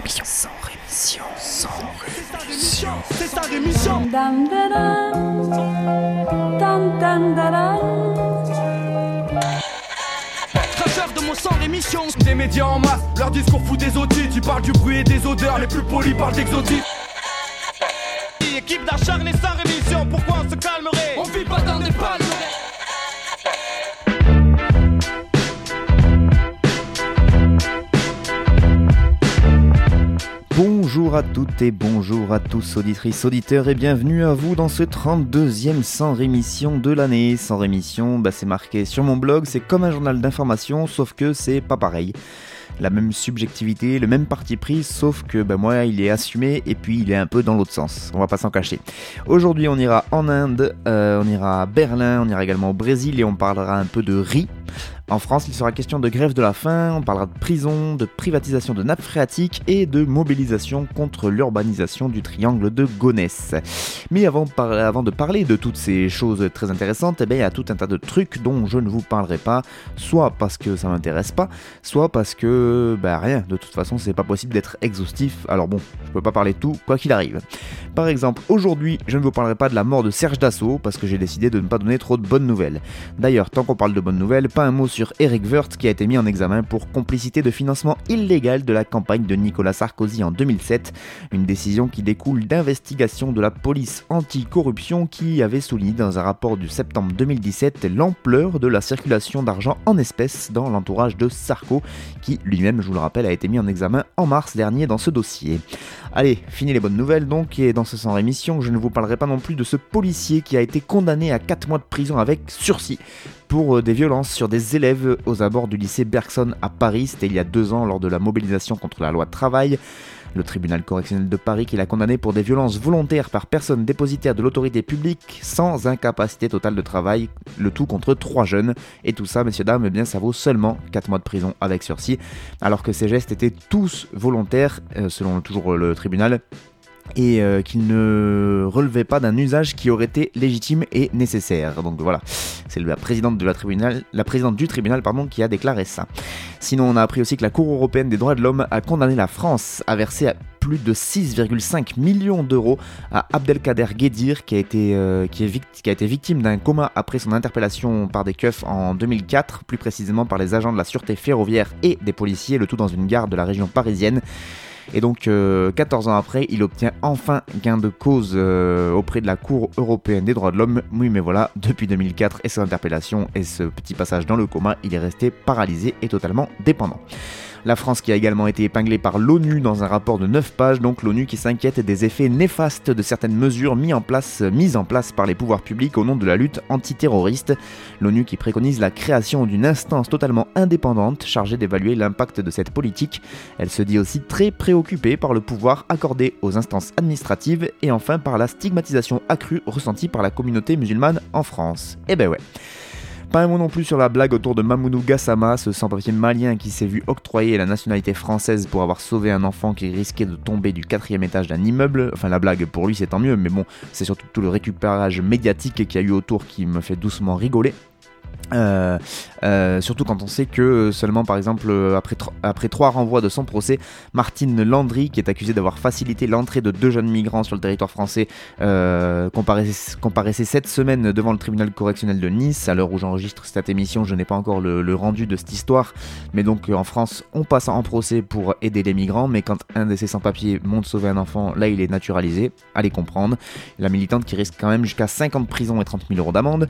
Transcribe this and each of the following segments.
rémission. Sans rémission. Sans rémission. C'est sa rémission. Dam, de mon sang rémission. Des médias en masse, leur discours fout des audits. Tu parles du bruit et des odeurs, les plus polis parlent d'exotisme. Bonjour à toutes et bonjour à tous auditrices, auditeurs et bienvenue à vous dans ce 32e sans rémission de l'année. Sans rémission, bah c'est marqué sur mon blog, c'est comme un journal d'information sauf que c'est pas pareil. La même subjectivité, le même parti pris, sauf que bah, moi il est assumé et puis il est un peu dans l'autre sens, on va pas s'en cacher. Aujourd'hui on ira en Inde, euh, on ira à Berlin, on ira également au Brésil et on parlera un peu de riz. En France, il sera question de grève de la faim, on parlera de prison, de privatisation de nappes phréatiques et de mobilisation contre l'urbanisation du triangle de Gonesse. Mais avant, avant de parler de toutes ces choses très intéressantes, eh bien, il y a tout un tas de trucs dont je ne vous parlerai pas, soit parce que ça m'intéresse pas, soit parce que, bah rien, de toute façon, c'est pas possible d'être exhaustif, alors bon, je peux pas parler de tout, quoi qu'il arrive. Par exemple, aujourd'hui, je ne vous parlerai pas de la mort de Serge Dassault, parce que j'ai décidé de ne pas donner trop de bonnes nouvelles. D'ailleurs, tant qu'on parle de bonnes nouvelles, pas un mot sur Eric Woerth qui a été mis en examen pour complicité de financement illégal de la campagne de Nicolas Sarkozy en 2007, une décision qui découle d'investigations de la police anticorruption qui avait souligné dans un rapport du septembre 2017 l'ampleur de la circulation d'argent en espèces dans l'entourage de Sarko, qui lui-même, je vous le rappelle, a été mis en examen en mars dernier dans ce dossier. Allez, fini les bonnes nouvelles donc, et dans ce sans rémission, je ne vous parlerai pas non plus de ce policier qui a été condamné à 4 mois de prison avec sursis pour euh, des violences sur des élèves aux abords du lycée Bergson à Paris. C'était il y a deux ans lors de la mobilisation contre la loi travail. Le tribunal correctionnel de Paris qui l'a condamné pour des violences volontaires par personne dépositaire de l'autorité publique sans incapacité totale de travail, le tout contre trois jeunes. Et tout ça, messieurs, dames, eh bien, ça vaut seulement 4 mois de prison avec sursis, alors que ces gestes étaient tous volontaires, euh, selon toujours le tribunal et euh, qu'il ne relevait pas d'un usage qui aurait été légitime et nécessaire. Donc voilà, c'est la présidente, du tribunal pardon, qui a déclaré ça. Sinon, on a appris aussi que la Cour européenne des droits de l'homme a condamné la France à verser plus de 6,5 millions d'euros à Abdelkader Guedir qui a été, euh, qui a été victime d'un coma après son interpellation par des keufs en 2004, plus précisément par les agents de la sûreté ferroviaire et des policiers, le tout dans une gare de la région parisienne. Et donc, euh, 14 ans après, il obtient enfin gain de cause euh, auprès de la Cour européenne des droits de l'homme. Oui, mais voilà, depuis 2004 et son interpellation et ce petit passage dans le coma, il est resté paralysé et totalement dépendant. La France qui a également été épinglée par l'ONU dans un rapport de 9 pages, donc l'ONU qui s'inquiète des effets néfastes de certaines mesures mises en, place, par les pouvoirs publics au nom de la lutte antiterroriste. L'ONU qui préconise la création d'une instance totalement indépendante chargée d'évaluer l'impact de cette politique. Elle se dit aussi très préoccupée par le pouvoir accordé aux instances administratives et enfin par la stigmatisation accrue ressentie par la communauté musulmane en France. Eh ben ouais. Pas un mot non plus sur la blague autour de Mamounou Gassama, ce sans-papier malien qui s'est vu octroyer la nationalité française pour avoir sauvé un enfant qui risquait de tomber du quatrième étage d'un immeuble. Enfin, la blague pour lui c'est tant mieux, mais bon, c'est surtout tout le récupérage médiatique qu'il y a eu autour qui me fait doucement rigoler. Euh, euh, surtout quand on sait que seulement par exemple euh, après, après trois renvois de son procès, Martine Landry, qui est accusée d'avoir facilité l'entrée de deux jeunes migrants sur le territoire français, euh, comparaissait, comparaissait cette semaine devant le tribunal correctionnel de Nice. À l'heure où j'enregistre cette émission, je n'ai pas encore le, le rendu de cette histoire, mais donc en France, on passe en procès pour aider les migrants, mais quand un de ces sans-papiers monte sauver un enfant, là il est naturalisé, allez comprendre. La militante qui risque quand même jusqu'à 5 ans de prison et 30 000 euros d'amende.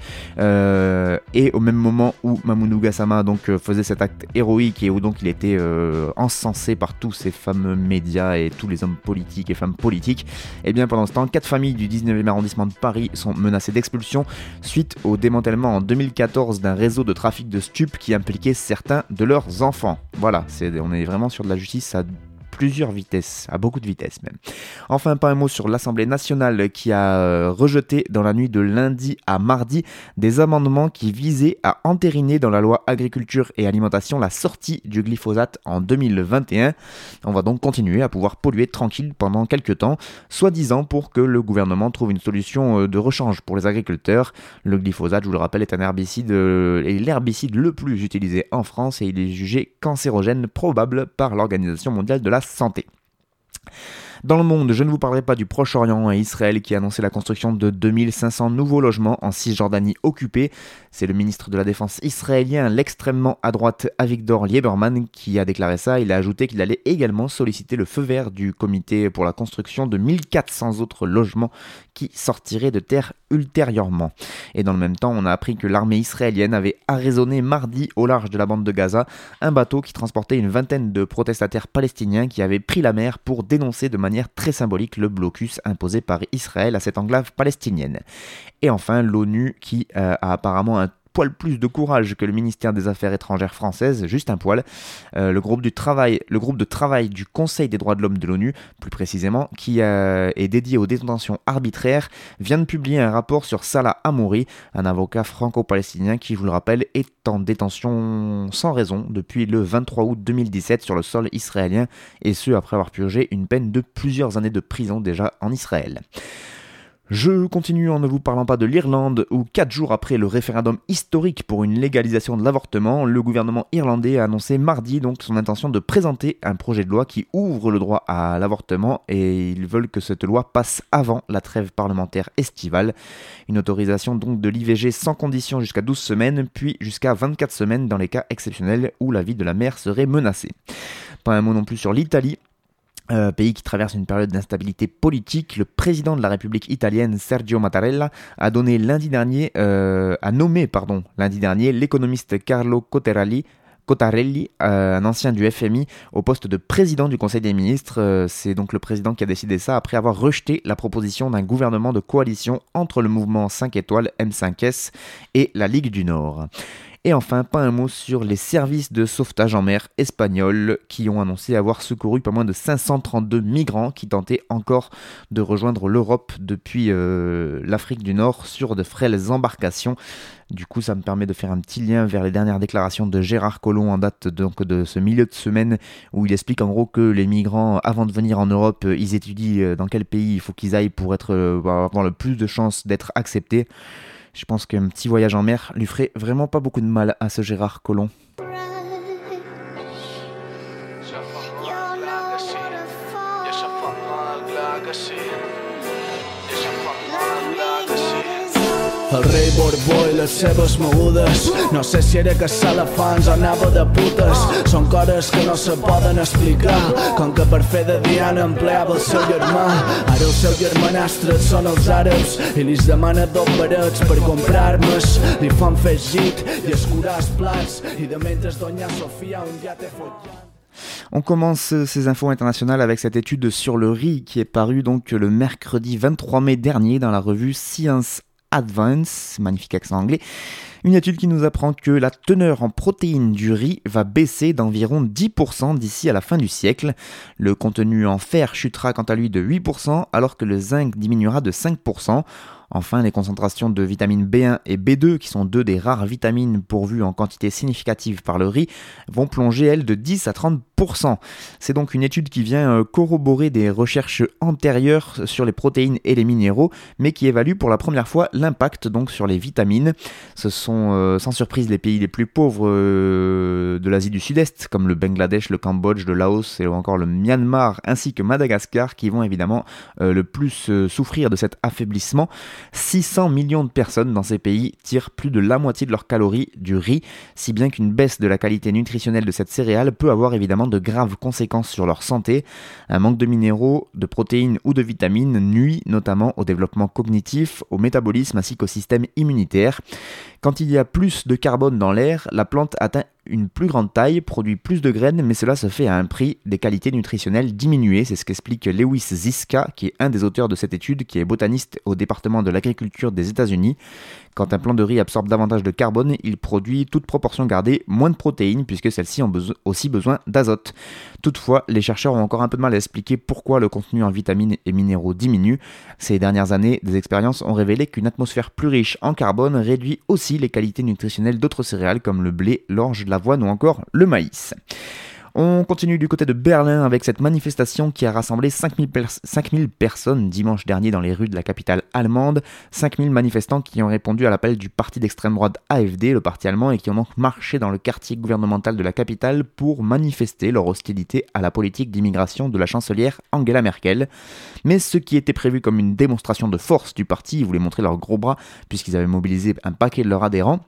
Et au même moment où Mamounou Gassama donc euh, faisait cet acte héroïque et où donc il était euh, encensé par tous ces fameux médias et tous les hommes politiques et femmes politiques, et bien pendant ce temps, quatre familles du 19e arrondissement de Paris sont menacées d'expulsion suite au démantèlement en 2014 d'un réseau de trafic de stupes qui impliquait certains de leurs enfants. Voilà, c'est, on est vraiment sur de la justice à plusieurs vitesses, à beaucoup de vitesses même. Enfin, pas un mot sur l'Assemblée nationale qui a euh, rejeté dans la nuit de lundi à mardi des amendements qui visaient à entériner dans la loi agriculture et alimentation la sortie du glyphosate en 2021. On va donc continuer à pouvoir polluer tranquille pendant quelques temps, soi-disant pour que le gouvernement trouve une solution euh, de rechange pour les agriculteurs. Le glyphosate, je vous le rappelle, est un herbicide euh, est l'herbicide le plus utilisé en France et il est jugé cancérogène probable par l'Organisation mondiale de la santé. Dans le monde, je ne vous parlerai pas du Proche-Orient et Israël qui a annoncé la construction de 2500 nouveaux logements en Cisjordanie occupée. C'est le ministre de la Défense israélien, l'extrêmement à droite Avigdor Lieberman, qui a déclaré ça. Il a ajouté qu'il allait également solliciter le feu vert du comité pour la construction de 1400 autres logements qui sortiraient de terre ultérieurement. Et dans le même temps, on a appris que l'armée israélienne avait arraisonné mardi au large de la bande de Gaza un bateau qui transportait une vingtaine de protestataires palestiniens qui avaient pris la mer pour dénoncer de manière très symbolique le blocus imposé par Israël à cette enclave palestinienne. Et enfin, l'ONU qui euh, a apparemment un poil plus de courage que le ministère des Affaires étrangères française, juste un poil. Euh, le, groupe de travail du Conseil des droits de l'homme de l'ONU, plus précisément, qui euh, est dédié aux détentions arbitraires, vient de publier un rapport sur Salah Amouri, un avocat franco-palestinien qui, je vous le rappelle, est en détention sans raison depuis le 23 août 2017 sur le sol israélien, et ce après avoir purgé une peine de plusieurs années de prison déjà en Israël. Je continue en ne vous parlant pas de l'Irlande, où quatre jours après le référendum historique pour une légalisation de l'avortement, le gouvernement irlandais a annoncé mardi donc son intention de présenter un projet de loi qui ouvre le droit à l'avortement et ils veulent que cette loi passe avant la trêve parlementaire estivale. Une autorisation donc de l'IVG sans condition jusqu'à 12 semaines, puis jusqu'à 24 semaines dans les cas exceptionnels où la vie de la mère serait menacée. Pas un mot non plus sur l'Italie, euh, pays qui traverse une période d'instabilité politique, le président de la République italienne Sergio Mattarella a donné lundi dernier, euh, a nommé lundi dernier l'économiste Carlo Cottarelli Cottarelli, euh, un ancien du FMI, au poste de président du Conseil des ministres. C'est donc le président qui a décidé ça après avoir rejeté la proposition d'un gouvernement de coalition entre le mouvement 5 étoiles M5S et la Ligue du Nord. Et enfin, pas un mot sur les services de sauvetage en mer espagnols qui ont annoncé avoir secouru pas moins de 532 migrants qui tentaient encore de rejoindre l'Europe depuis euh, l'Afrique du Nord sur de frêles embarcations. Du coup, ça me permet de faire un petit lien vers les dernières déclarations de Gérard Collomb en date de ce milieu de semaine où il explique en gros que les migrants, avant de venir en Europe, ils étudient euh, dans quel pays il faut qu'ils aillent pour euh, avoir le plus de chances d'être acceptés. Je pense qu'un petit voyage en mer lui ferait vraiment pas beaucoup de mal à ce Gérard Collomb. On commence ces infos internationales avec cette étude sur le riz qui est parue donc le mercredi 23 mai dernier dans la revue Science Advance, magnifique accent anglais, une étude qui nous apprend que la teneur en protéines du riz va baisser d'environ 10% d'ici à la fin du siècle. Le contenu en fer chutera quant à lui de 8% alors que le zinc diminuera de 5%. Enfin, les concentrations de vitamines B1 et B2, qui sont deux des rares vitamines pourvues en quantité significative par le riz, vont plonger, elles, de 10 à 30%. C'est donc une étude qui vient euh, corroborer des recherches antérieures sur les protéines et les minéraux, mais qui évalue pour la première fois l'impact donc sur les vitamines. Ce sont euh, sans surprise les pays les plus pauvres euh, de l'Asie du Sud-Est, comme le Bangladesh, le Cambodge, le Laos et encore le Myanmar, ainsi que Madagascar, qui vont évidemment le plus souffrir de cet affaiblissement. 600 millions de personnes dans ces pays tirent plus de la moitié de leurs calories du riz, si bien qu'une baisse de la qualité nutritionnelle de cette céréale peut avoir évidemment de graves conséquences sur leur santé. Un manque de minéraux, de protéines ou de vitamines nuit notamment au développement cognitif, au métabolisme ainsi qu'au système immunitaire. Quand il y a plus de carbone dans l'air, la plante atteint une plus grande taille, produit plus de graines, mais cela se fait à un prix des qualités nutritionnelles diminuées. C'est ce qu'explique Lewis Ziska, qui est un des auteurs de cette étude, qui est botaniste au département de l'agriculture des États-Unis. Quand un plant de riz absorbe davantage de carbone, il produit, toute proportion gardée, moins de protéines, puisque celles-ci ont aussi besoin d'azote. Toutefois, les chercheurs ont encore un peu de mal à expliquer pourquoi le contenu en vitamines et minéraux diminue. Ces dernières années, des expériences ont révélé qu'une atmosphère plus riche en carbone réduit aussi les qualités nutritionnelles d'autres céréales comme le blé, l'orge, l'avoine ou encore le maïs. On continue du côté de Berlin avec cette manifestation qui a rassemblé 5000, 5000 personnes dimanche dernier dans les rues de la capitale allemande. 5000 manifestants qui ont répondu à l'appel du parti d'extrême droite AFD, le parti allemand, et qui ont donc marché dans le quartier gouvernemental de la capitale pour manifester leur hostilité à la politique d'immigration de la chancelière Angela Merkel. Mais ce qui était prévu comme une démonstration de force du parti, ils voulaient montrer leurs gros bras puisqu'ils avaient mobilisé un paquet de leurs adhérents,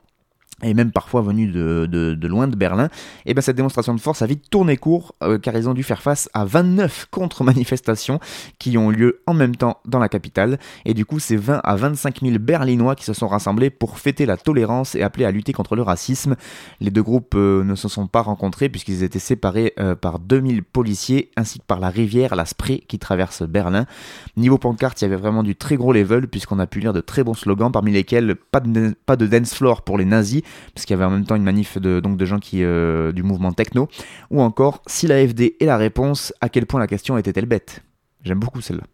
et même parfois venus de, loin de Berlin, et ben cette démonstration de force a vite tourné court euh, car ils ont dû faire face à 29 contre-manifestations qui ont lieu en même temps dans la capitale et du coup c'est 20 à 25 000 Berlinois qui se sont rassemblés pour fêter la tolérance et appeler à lutter contre le racisme. Les deux groupes euh, ne se sont pas rencontrés puisqu'ils étaient séparés euh, par 2000 policiers ainsi que par la rivière, la Spree qui traverse Berlin. Niveau pancarte, il y avait vraiment du très gros level puisqu'on a pu lire de très bons slogans parmi lesquels pas de, pas de dance floor pour les nazis parce qu'il y avait en même temps une manif de, donc de gens euh, du mouvement techno, ou encore si l'AFD est la réponse, à quel point la question était-elle bête? J'aime beaucoup celle-là.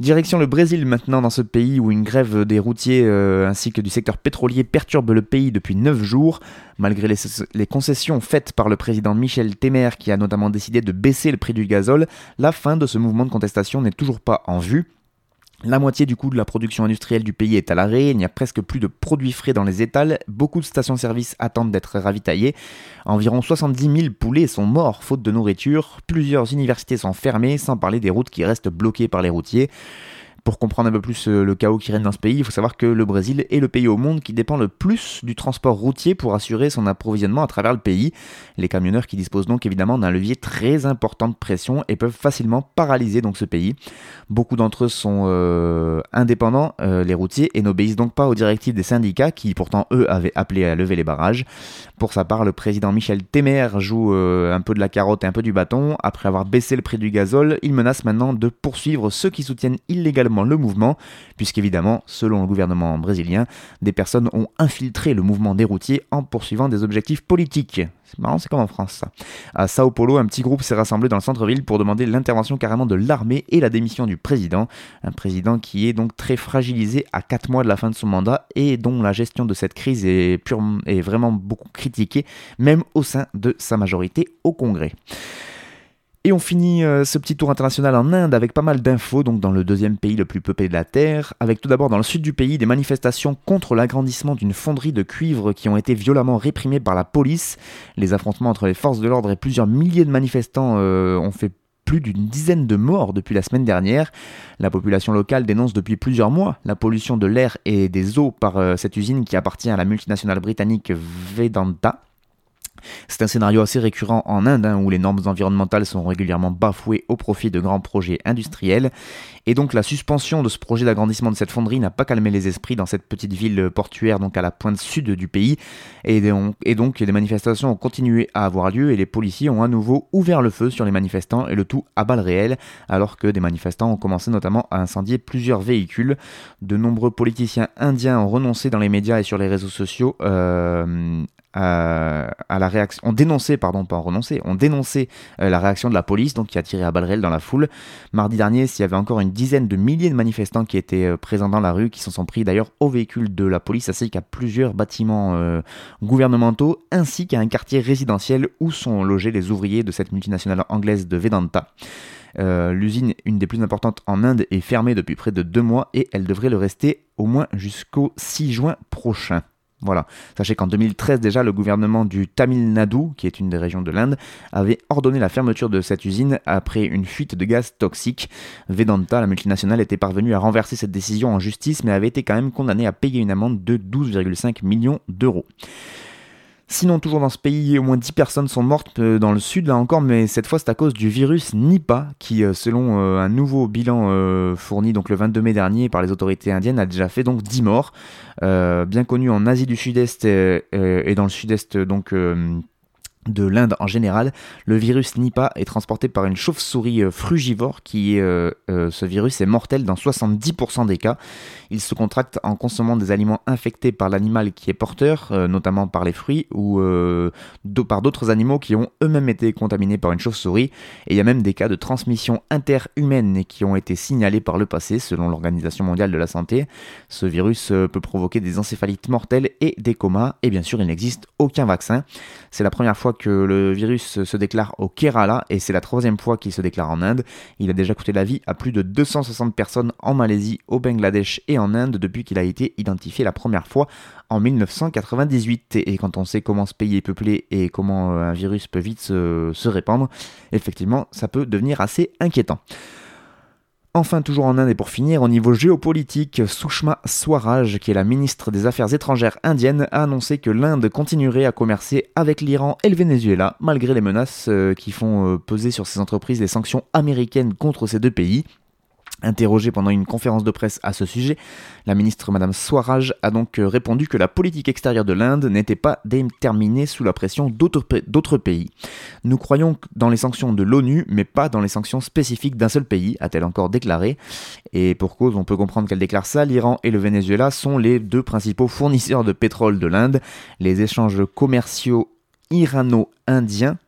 Direction le Brésil maintenant dans ce pays où une grève des routiers euh, ainsi que du secteur pétrolier perturbe le pays depuis 9 jours. Malgré les, les, concessions faites par le président Michel Temer qui a notamment décidé de baisser le prix du gazole, la fin de ce mouvement de contestation n'est toujours pas en vue. La moitié du coût de la production industrielle du pays est à l'arrêt, il n'y a presque plus de produits frais dans les étals, beaucoup de stations-service attendent d'être ravitaillées, environ 70 000 poulets sont morts faute de nourriture, plusieurs universités sont fermées, sans parler des routes qui restent bloquées par les routiers. Pour comprendre un peu plus euh, le chaos qui règne dans ce pays, il faut savoir que le Brésil est le pays au monde qui dépend le plus du transport routier pour assurer son approvisionnement à travers le pays. Les camionneurs qui disposent donc évidemment d'un levier très important de pression et peuvent facilement paralyser ce pays. Beaucoup d'entre eux sont euh, indépendants, euh, les routiers, et n'obéissent donc pas aux directives des syndicats qui pourtant eux avaient appelé à lever les barrages. Pour sa part, le président Michel Temer joue un peu de la carotte et un peu du bâton. Après avoir baissé le prix du gazole, il menace maintenant de poursuivre ceux qui soutiennent illégalement le mouvement, puisqu'évidemment, selon le gouvernement brésilien, des personnes ont infiltré le mouvement des routiers en poursuivant des objectifs politiques. C'est marrant, c'est comme en France ça. À Sao Paulo, un petit groupe s'est rassemblé dans le centre-ville pour demander l'intervention carrément de l'armée et la démission du président. Un président qui est donc très fragilisé à 4 mois de la fin de son mandat et dont la gestion de cette crise est, est vraiment beaucoup critiquée, même au sein de sa majorité au Congrès. Et on finit euh, ce petit tour international en Inde avec pas mal d'infos, donc dans le deuxième pays le plus peuplé de la Terre, avec tout d'abord dans le sud du pays des manifestations contre l'agrandissement d'une fonderie de cuivre qui ont été violemment réprimées par la police. Les affrontements entre les forces de l'ordre et plusieurs milliers de manifestants euh, ont fait plus d'une dizaine de morts depuis la semaine dernière. La population locale dénonce depuis plusieurs mois la pollution de l'air et des eaux par euh, cette usine qui appartient à la multinationale britannique Vedanta. C'est un scénario assez récurrent en Inde, hein, où les normes environnementales sont régulièrement bafouées au profit de grands projets industriels. Et donc la suspension de ce projet d'agrandissement de cette fonderie n'a pas calmé les esprits dans cette petite ville portuaire, donc à la pointe sud du pays. Et, donc les manifestations ont continué à avoir lieu et les policiers ont à nouveau ouvert le feu sur les manifestants et le tout à balles réelles, alors que des manifestants ont commencé notamment à incendier plusieurs véhicules. De nombreux politiciens indiens ont renoncé dans les médias et sur les réseaux sociaux euh, réaction, on dénonçait, pardon, pas euh, la réaction de la police, donc qui a tiré à balles réelles dans la foule. Mardi dernier, s'il y avait encore une dizaine de milliers de manifestants qui étaient euh, présents dans la rue, qui s'en sont pris d'ailleurs au véhicule de la police, ainsi qu'à plusieurs bâtiments euh, gouvernementaux, ainsi qu'à un quartier résidentiel où sont logés les ouvriers de cette multinationale anglaise de Vedanta. L'usine, une des plus importantes en Inde, est fermée depuis près de deux mois et elle devrait le rester au moins jusqu'au 6 juin prochain. Voilà. Sachez qu'en 2013 déjà, le gouvernement du Tamil Nadu, qui est une des régions de l'Inde, avait ordonné la fermeture de cette usine après une fuite de gaz toxique. Vedanta, la multinationale, était parvenue à renverser cette décision en justice, mais avait été quand même condamnée à payer une amende de 12,5 millions d'euros. Sinon, toujours dans ce pays, au moins 10 personnes sont mortes euh, dans le sud, là encore, mais cette fois c'est à cause du virus Nipah, qui, euh, selon euh, un nouveau bilan fourni donc le 22 mai dernier par les autorités indiennes, a déjà fait donc 10 morts. bien connu en Asie du Sud-Est et, dans le Sud-Est donc de l'Inde en général, le virus Nipah est transporté par une chauve-souris euh, frugivore qui euh, euh, ce virus est mortel dans 70% des cas. Il se contracte en consommant des aliments infectés par l'animal qui est porteur, notamment par les fruits ou par d'autres animaux qui ont eux-mêmes été contaminés par une chauve-souris. Et il y a même des cas de transmission interhumaine qui ont été signalés par le passé selon l'Organisation mondiale de la santé. Ce virus peut provoquer des encéphalites mortelles et des comas et bien sûr il n'existe aucun vaccin. C'est la première fois le virus se déclare au Kerala et c'est la troisième fois qu'il se déclare en Inde. Il a déjà coûté la vie à plus de 260 personnes en Malaisie, au Bangladesh et en Inde depuis qu'il a été identifié la première fois en 1998. Et quand on sait comment ce pays est peuplé et comment euh, un virus peut vite se répandre, effectivement, ça peut devenir assez inquiétant. Enfin, toujours en Inde et pour finir, au niveau géopolitique, Sushma Swaraj, qui est la ministre des Affaires étrangères indienne, a annoncé que l'Inde continuerait à commercer avec l'Iran et le Venezuela, malgré les menaces euh, qui font euh, peser sur ces entreprises les sanctions américaines contre ces deux pays. Interrogée pendant une conférence de presse à ce sujet, la ministre Madame Swaraj a donc euh, répondu que la politique extérieure de l'Inde n'était pas déterminée sous la pression d'autres pays. Nous croyons dans les sanctions de l'ONU, mais pas dans les sanctions spécifiques d'un seul pays, a-t-elle encore déclaré. Et pour cause, on peut comprendre qu'elle déclare ça, l'Iran et le Venezuela sont les deux principaux fournisseurs de pétrole de l'Inde. Les échanges commerciaux irano-indiens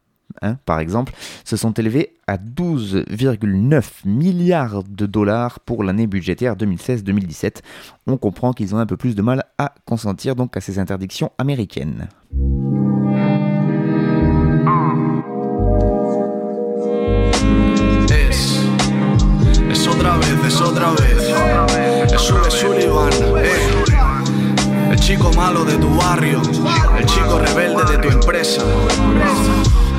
Hein, par exemple, se sont élevés à 12,9 milliards de dollars pour l'année budgétaire 2016-2017. On comprend qu'ils ont un peu plus de mal à consentir donc à ces interdictions américaines.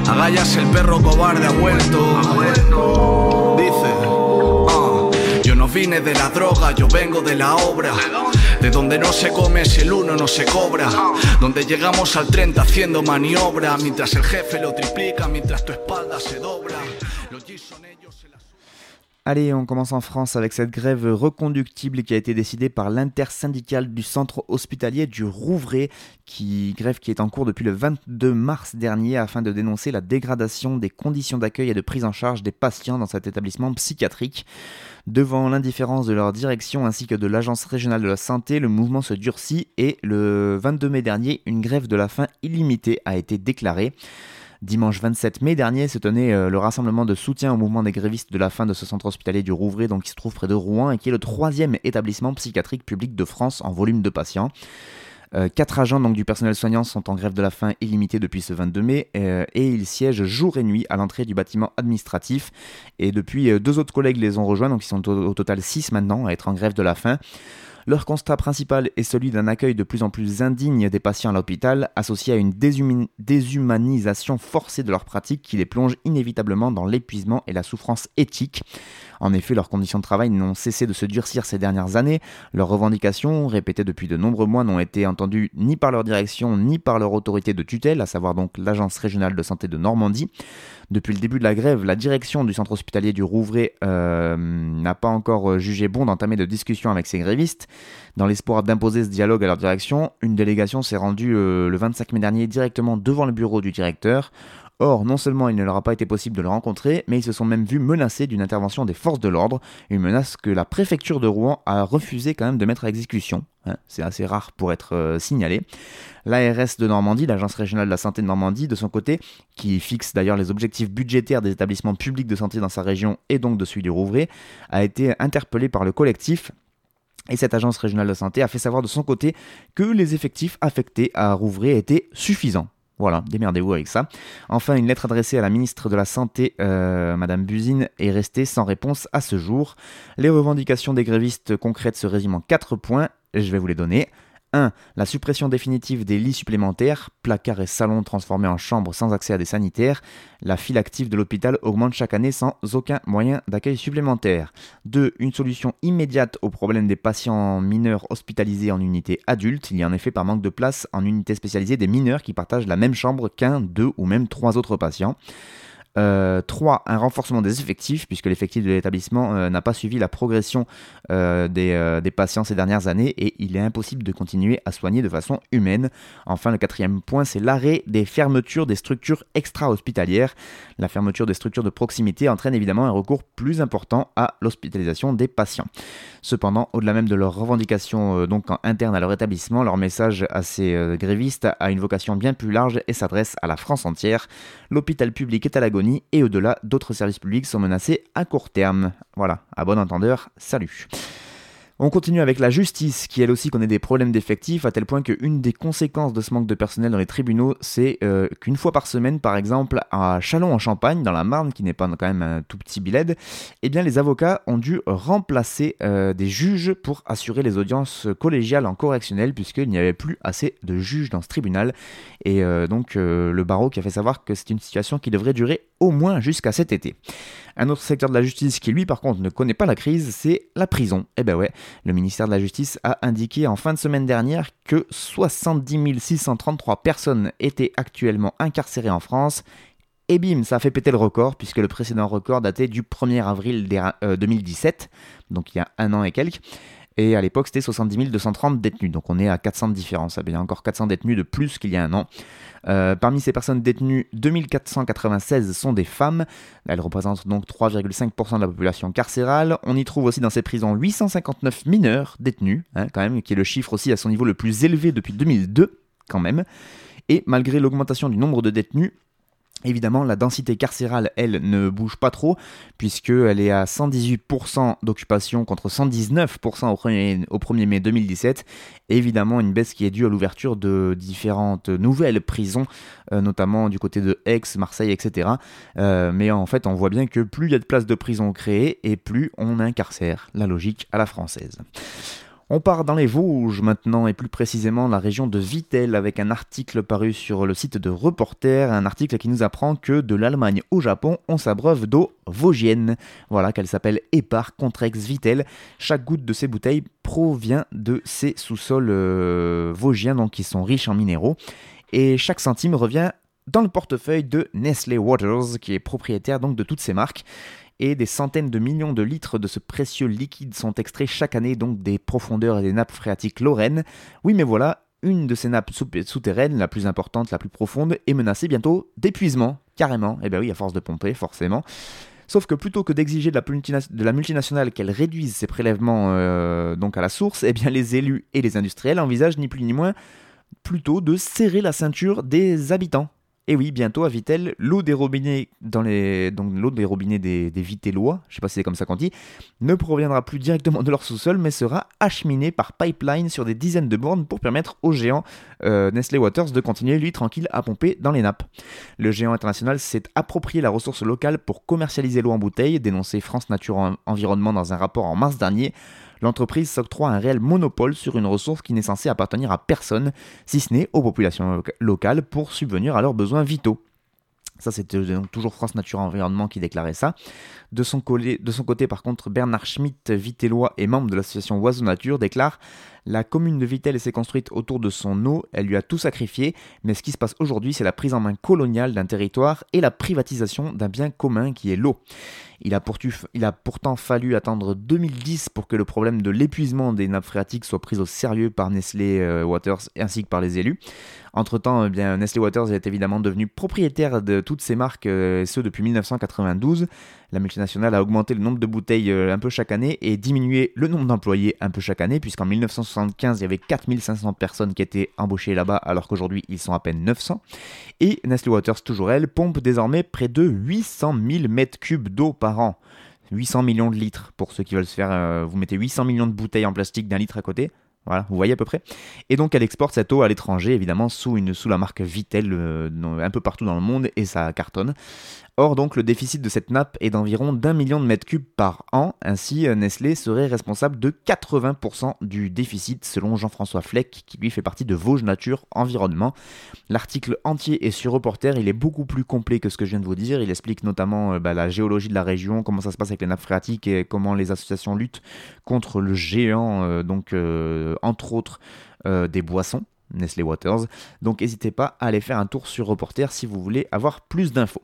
Agallas el perro cobarde ha vuelto. Dice, ah, yo no vine de la droga, yo vengo de la obra. De donde no se come si el uno no se cobra. Donde llegamos al 30 haciendo maniobra. Mientras el jefe lo triplica, mientras tu espalda se dobra. Los son ellos Allez, on commence en France avec cette grève reconductible qui a été décidée par l'intersyndicale du centre hospitalier du Rouvray, qui, grève qui est en cours depuis le 22 mars dernier afin de dénoncer la dégradation des conditions d'accueil et de prise en charge des patients dans cet établissement psychiatrique. Devant l'indifférence de leur direction ainsi que de l'Agence régionale de la santé, le mouvement se durcit et le 22 mai dernier, une grève de la faim illimitée a été déclarée. Dimanche 27 mai dernier se tenait euh, le rassemblement de soutien au mouvement des grévistes de la fin de ce centre hospitalier du Rouvray, donc qui se trouve près de Rouen et qui est le troisième établissement psychiatrique public de France en volume de patients. Euh, quatre agents donc, du personnel soignant sont en grève de la faim illimitée depuis ce 22 mai euh, et ils siègent jour et nuit à l'entrée du bâtiment administratif. Et depuis, deux autres collègues les ont rejoints, donc ils sont au, au total six maintenant à être en grève de la faim. Leur constat principal est celui d'un accueil de plus en plus indigne des patients à l'hôpital, associé à une déshumanisation forcée de leur pratique qui les plonge inévitablement dans l'épuisement et la souffrance éthique. En effet, leurs conditions de travail n'ont cessé de se durcir ces dernières années. Leurs revendications, répétées depuis de nombreux mois, n'ont été entendues ni par leur direction ni par leur autorité de tutelle, à savoir donc l'Agence régionale de santé de Normandie. Depuis le début de la grève, la direction du centre hospitalier du Rouvray euh, n'a pas encore jugé bon d'entamer de discussions avec ces grévistes. Dans l'espoir d'imposer ce dialogue à leur direction, une délégation s'est rendue euh, le 25 mai dernier directement devant le bureau du directeur. Or, non seulement il ne leur a pas été possible de le rencontrer, mais ils se sont même vus menacés d'une intervention des forces de l'ordre, une menace que la préfecture de Rouen a refusé quand même de mettre à exécution. Hein. C'est assez rare pour être euh, signalé. L'ARS de Normandie, l'Agence régionale de la santé de Normandie, de son côté, qui fixe d'ailleurs les objectifs budgétaires des établissements publics de santé dans sa région et donc de celui du Rouvray, a été interpellé par le collectif et cette agence régionale de santé a fait savoir de son côté que les effectifs affectés à Rouvray étaient suffisants. Voilà, démerdez-vous avec ça. Enfin, une lettre adressée à la ministre de la Santé, euh, Madame Buzine, est restée sans réponse à ce jour. Les revendications des grévistes concrètes se résument en 4 points, je vais vous les donner. 1. La suppression définitive des lits supplémentaires, placards et salons transformés en chambres sans accès à des sanitaires. La file active de l'hôpital augmente chaque année sans aucun moyen d'accueil supplémentaire. 2. Une solution immédiate au problème des patients mineurs hospitalisés en unité adulte. Il y a en effet par manque de place en unité spécialisée des mineurs qui partagent la même chambre qu'un, deux ou même trois autres patients. 3. Euh, un renforcement des effectifs, puisque l'effectif de l'établissement euh, n'a pas suivi la progression euh, des, patients ces dernières années et il est impossible de continuer à soigner de façon humaine. Enfin, le quatrième point, c'est l'arrêt des fermetures des structures extra-hospitalières. La fermeture des structures de proximité entraîne évidemment un recours plus important à l'hospitalisation des patients. Cependant, au-delà même de leurs revendications donc internes à leur établissement, leur message à ces grévistes a une vocation bien plus large et s'adresse à la France entière. L'hôpital public est à l'agonie et au-delà, d'autres services publics sont menacés à court terme. Voilà, à bon entendeur, salut. On continue avec la justice, qui elle aussi connaît des problèmes d'effectifs, à tel point qu'une des conséquences de ce manque de personnel dans les tribunaux, c'est euh, qu'une fois par semaine, par exemple, à Chalon-en-Champagne, dans la Marne, qui n'est pas quand même un tout petit biled, eh bien les avocats ont dû remplacer euh, des juges pour assurer les audiences collégiales en correctionnel, puisqu'il n'y avait plus assez de juges dans ce tribunal. Et euh, donc le barreau qui a fait savoir que c'est une situation qui devrait durer au moins jusqu'à cet été. Un autre secteur de la justice qui lui par contre ne connaît pas la crise, c'est la prison. Eh ben ouais, le ministère de la Justice a indiqué en fin de semaine dernière que 70 633 personnes étaient actuellement incarcérées en France. Et bim, ça a fait péter le record, puisque le précédent record datait du 1er avril 2017, euh, donc il y a un an et quelques. Et à l'époque, c'était 70 230 détenus. Donc on est à 400 de différence. Il y a encore 400 détenus de plus qu'il y a un an. Euh, parmi ces personnes détenues, 2496 sont des femmes. Elles représentent donc 3,5% de la population carcérale. On y trouve aussi dans ces prisons 859 mineurs détenus, hein, quand même, qui est le chiffre aussi à son niveau le plus élevé depuis 2002, quand même. Et malgré l'augmentation du nombre de détenus, Évidemment, la densité carcérale, elle, ne bouge pas trop, puisqu'elle est à 118% d'occupation contre 119% au 1er, au 1er mai 2017. évidemment, une baisse qui est due à l'ouverture de différentes nouvelles prisons, euh, notamment du côté de Aix, Marseille, etc. Euh, mais en fait, on voit bien que plus il y a de places de prison créées, et plus on incarcère. La logique à la française. On part dans les Vosges maintenant et plus précisément la région de Vittel avec un article paru sur le site de Reporter, un article qui nous apprend que de l'Allemagne au Japon, on s'abreuve d'eau vosgienne. Voilà qu'elle s'appelle Epar Contrex Vittel. Chaque goutte de ces bouteilles provient de ces sous-sols euh, vosgiens donc qui sont riches en minéraux et chaque centime revient dans le portefeuille de Nestlé Waters qui est propriétaire donc de toutes ces marques et des centaines de millions de litres de ce précieux liquide sont extraits chaque année donc des profondeurs et des nappes phréatiques lorraines. Oui mais voilà, une de ces nappes souterraines, la plus importante, la plus profonde, est menacée bientôt d'épuisement, carrément. Et eh bien oui, à force de pomper, forcément. Sauf que plutôt que d'exiger de, la multinationale qu'elle réduise ses prélèvements euh, donc à la source, eh bien les élus et les industriels envisagent ni plus ni moins plutôt de serrer la ceinture des habitants. Et oui, bientôt à Vitel, l'eau des robinets donc l'eau des robinets des, des Vitellois, je sais pas si c'est comme ça qu'on dit, ne proviendra plus directement de leur sous-sol, mais sera acheminée par pipeline sur des dizaines de bornes pour permettre au géant euh, Nestlé Waters de continuer lui tranquille à pomper dans les nappes. Le géant international s'est approprié la ressource locale pour commercialiser l'eau en bouteille, dénoncé France Nature Environnement dans un rapport en mars dernier l'entreprise s'octroie un réel monopole sur une ressource qui n'est censée appartenir à personne, si ce n'est aux populations locales pour subvenir à leurs besoins vitaux. Ça, c'était toujours France Nature Environnement qui déclarait ça. De son, de son côté, par contre, Bernard Schmitt, vitellois et membre de l'association Oiseau Nature, déclare La commune de Vittel s'est construite autour de son eau, elle lui a tout sacrifié, mais ce qui se passe aujourd'hui, c'est la prise en main coloniale d'un territoire et la privatisation d'un bien commun qui est l'eau. Il a, pourtant fallu attendre 2010 pour que le problème de l'épuisement des nappes phréatiques soit pris au sérieux par Nestlé euh, Waters ainsi que par les élus. Entre-temps, eh Nestlé Waters est évidemment devenu propriétaire de toutes ces marques, euh, et ce depuis 1992. La multinationale a augmenté le nombre de bouteilles euh, un peu chaque année et diminué le nombre d'employés un peu chaque année, puisqu'en 1975, il y avait 4500 personnes qui étaient embauchées là-bas, alors qu'aujourd'hui, ils sont à peine 900. Et Nestlé Waters, toujours elle, pompe désormais près de 800 000 mètres cubes d'eau par an. 800 millions de litres pour ceux qui veulent se faire. Euh, vous mettez 800 millions de bouteilles en plastique d'un litre à côté. Voilà, vous voyez à peu près. Et donc elle exporte cette eau à l'étranger, évidemment, sous, une, sous la marque Vittel, euh, un peu partout dans le monde, et ça cartonne. Or, donc, le déficit de cette nappe est d'environ d'un million de mètres cubes par an. Ainsi, euh, Nestlé serait responsable de 80% du déficit, selon Jean-François Fleck, qui lui fait partie de Vosges Nature Environnement. L'article entier est sur Reporter. Il est beaucoup plus complet que ce que je viens de vous dire. Il explique notamment euh, bah, la géologie de la région, comment ça se passe avec les nappes phréatiques et comment les associations luttent contre le géant, euh, donc entre autres des boissons. Nestlé Waters. Donc n'hésitez pas à aller faire un tour sur Reporter si vous voulez avoir plus d'infos.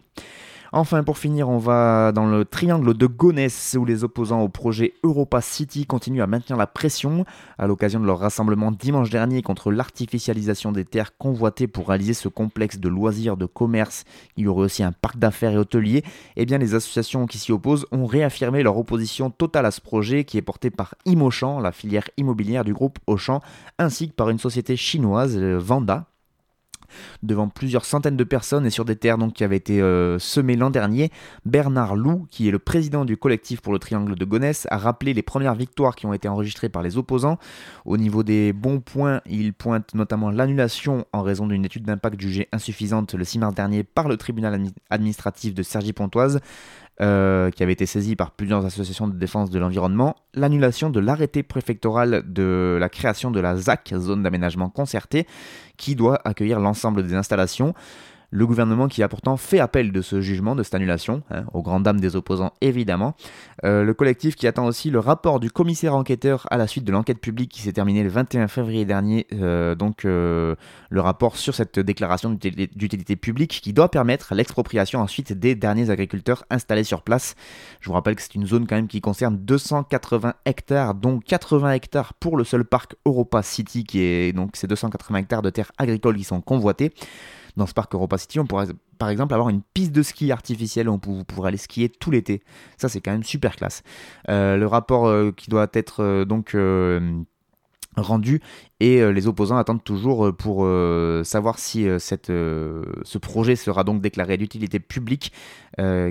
Enfin, pour finir, on va dans le triangle de Gonesse où les opposants au projet Europa City continuent à maintenir la pression à l'occasion de leur rassemblement dimanche dernier contre l'artificialisation des terres convoitées pour réaliser ce complexe de loisirs, de commerce. Il y aurait aussi un parc d'affaires et hôteliers. Eh bien, les associations qui s'y opposent ont réaffirmé leur opposition totale à ce projet qui est porté par Imochamp, la filière immobilière du groupe Auchan, ainsi que par une société chinoise, Vanda, devant plusieurs centaines de personnes et sur des terres donc, qui avaient été euh, semées l'an dernier. Bernard Lou, qui est le président du collectif pour le triangle de Gonesse, a rappelé les premières victoires qui ont été enregistrées par les opposants. Au niveau des bons points, il pointe notamment l'annulation en raison d'une étude d'impact jugée insuffisante le 6 mars dernier par le tribunal administratif de Cergy-Pontoise. Euh, qui avait été saisie par plusieurs associations de défense de l'environnement, l'annulation de l'arrêté préfectoral de la création de la ZAC, zone d'aménagement concerté, qui doit accueillir l'ensemble des installations. Le gouvernement qui a pourtant fait appel de ce jugement, de cette annulation, hein, aux grandes dames des opposants évidemment. Euh, le collectif qui attend aussi le rapport du commissaire enquêteur à la suite de l'enquête publique qui s'est terminée le 21 février dernier, euh, donc euh, le rapport sur cette déclaration d'utilité publique qui doit permettre l'expropriation ensuite des derniers agriculteurs installés sur place. Je vous rappelle que c'est une zone quand même qui concerne 280 hectares, dont 80 hectares pour le seul parc Europa City qui est donc ces 280 hectares de terres agricoles qui sont convoités dans ce parc Europa City, on pourrait par exemple avoir une piste de ski artificielle où vous pourrez aller skier tout l'été. Ça, c'est quand même super classe. Euh, le rapport euh, qui doit être euh, donc rendu et euh, les opposants attendent toujours euh, pour euh, savoir si ce projet sera donc déclaré d'utilité publique,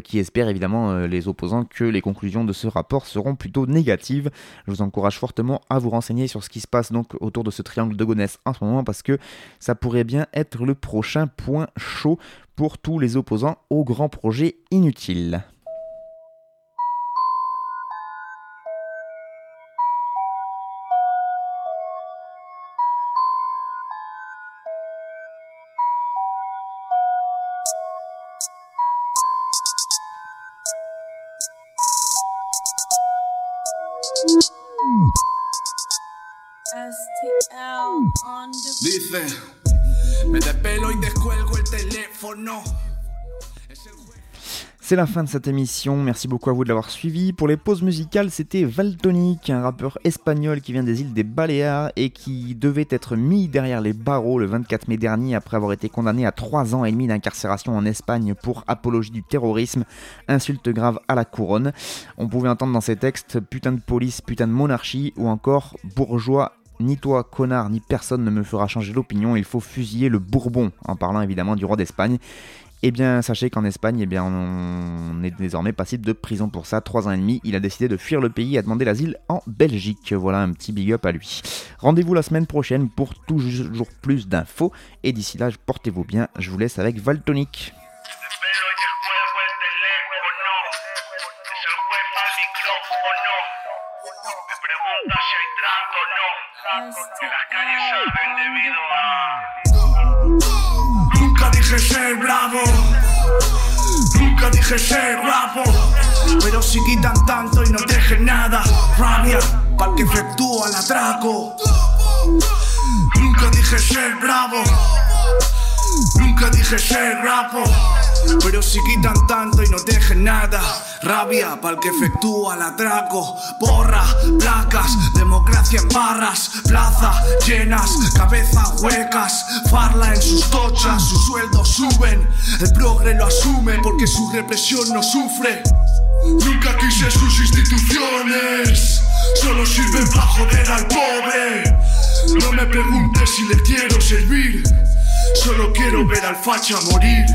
qui espère évidemment les opposants que les conclusions de ce rapport seront plutôt négatives. Je vous encourage fortement à vous renseigner sur ce qui se passe donc autour de ce triangle de Gonesse en ce moment parce que ça pourrait bien être le prochain point chaud pour tous les opposants au grand projet inutile. C'est la fin de cette émission, merci beaucoup à vous de l'avoir suivi. Pour les pauses musicales, c'était Valtonic, un rappeur espagnol qui vient des îles des Baléares et qui devait être mis derrière les barreaux le 24 mai dernier après avoir été condamné à 3 ans et demi d'incarcération en Espagne pour apologie du terrorisme, insulte grave à la couronne. On pouvait entendre dans ses textes putain de police, putain de monarchie ou encore bourgeois ni toi, connard, ni personne ne me fera changer d'opinion, il faut fusiller le Bourbon, en parlant évidemment du roi d'Espagne. Eh bien, sachez qu'en Espagne, eh bien, on est désormais passible de prison pour ça, 3 ans et demi. Il a décidé de fuir le pays et a demandé l'asile en Belgique. Voilà un petit big up à lui. Rendez-vous la semaine prochaine pour toujours plus d'infos. Et d'ici là, portez-vous bien. Je vous laisse avec Valtonic. Ser bravo, nunca dije ser guapo. Pero si quitan tanto y no dejen nada, rabia para que efectúa el atraco. Nunca dije ser bravo, nunca dije ser guapo. Pero si quitan tanto y no dejen nada, rabia para el que efectúa el atraco. Porra, placas, democracia en barras, plaza llenas, cabeza huecas, farla en sus tochas, sus sueldos suben. El progre lo asume porque su represión no sufre. Nunca quise sus instituciones, solo sirven para joder al pobre. No me preguntes si le quiero servir, solo quiero ver al facha morir.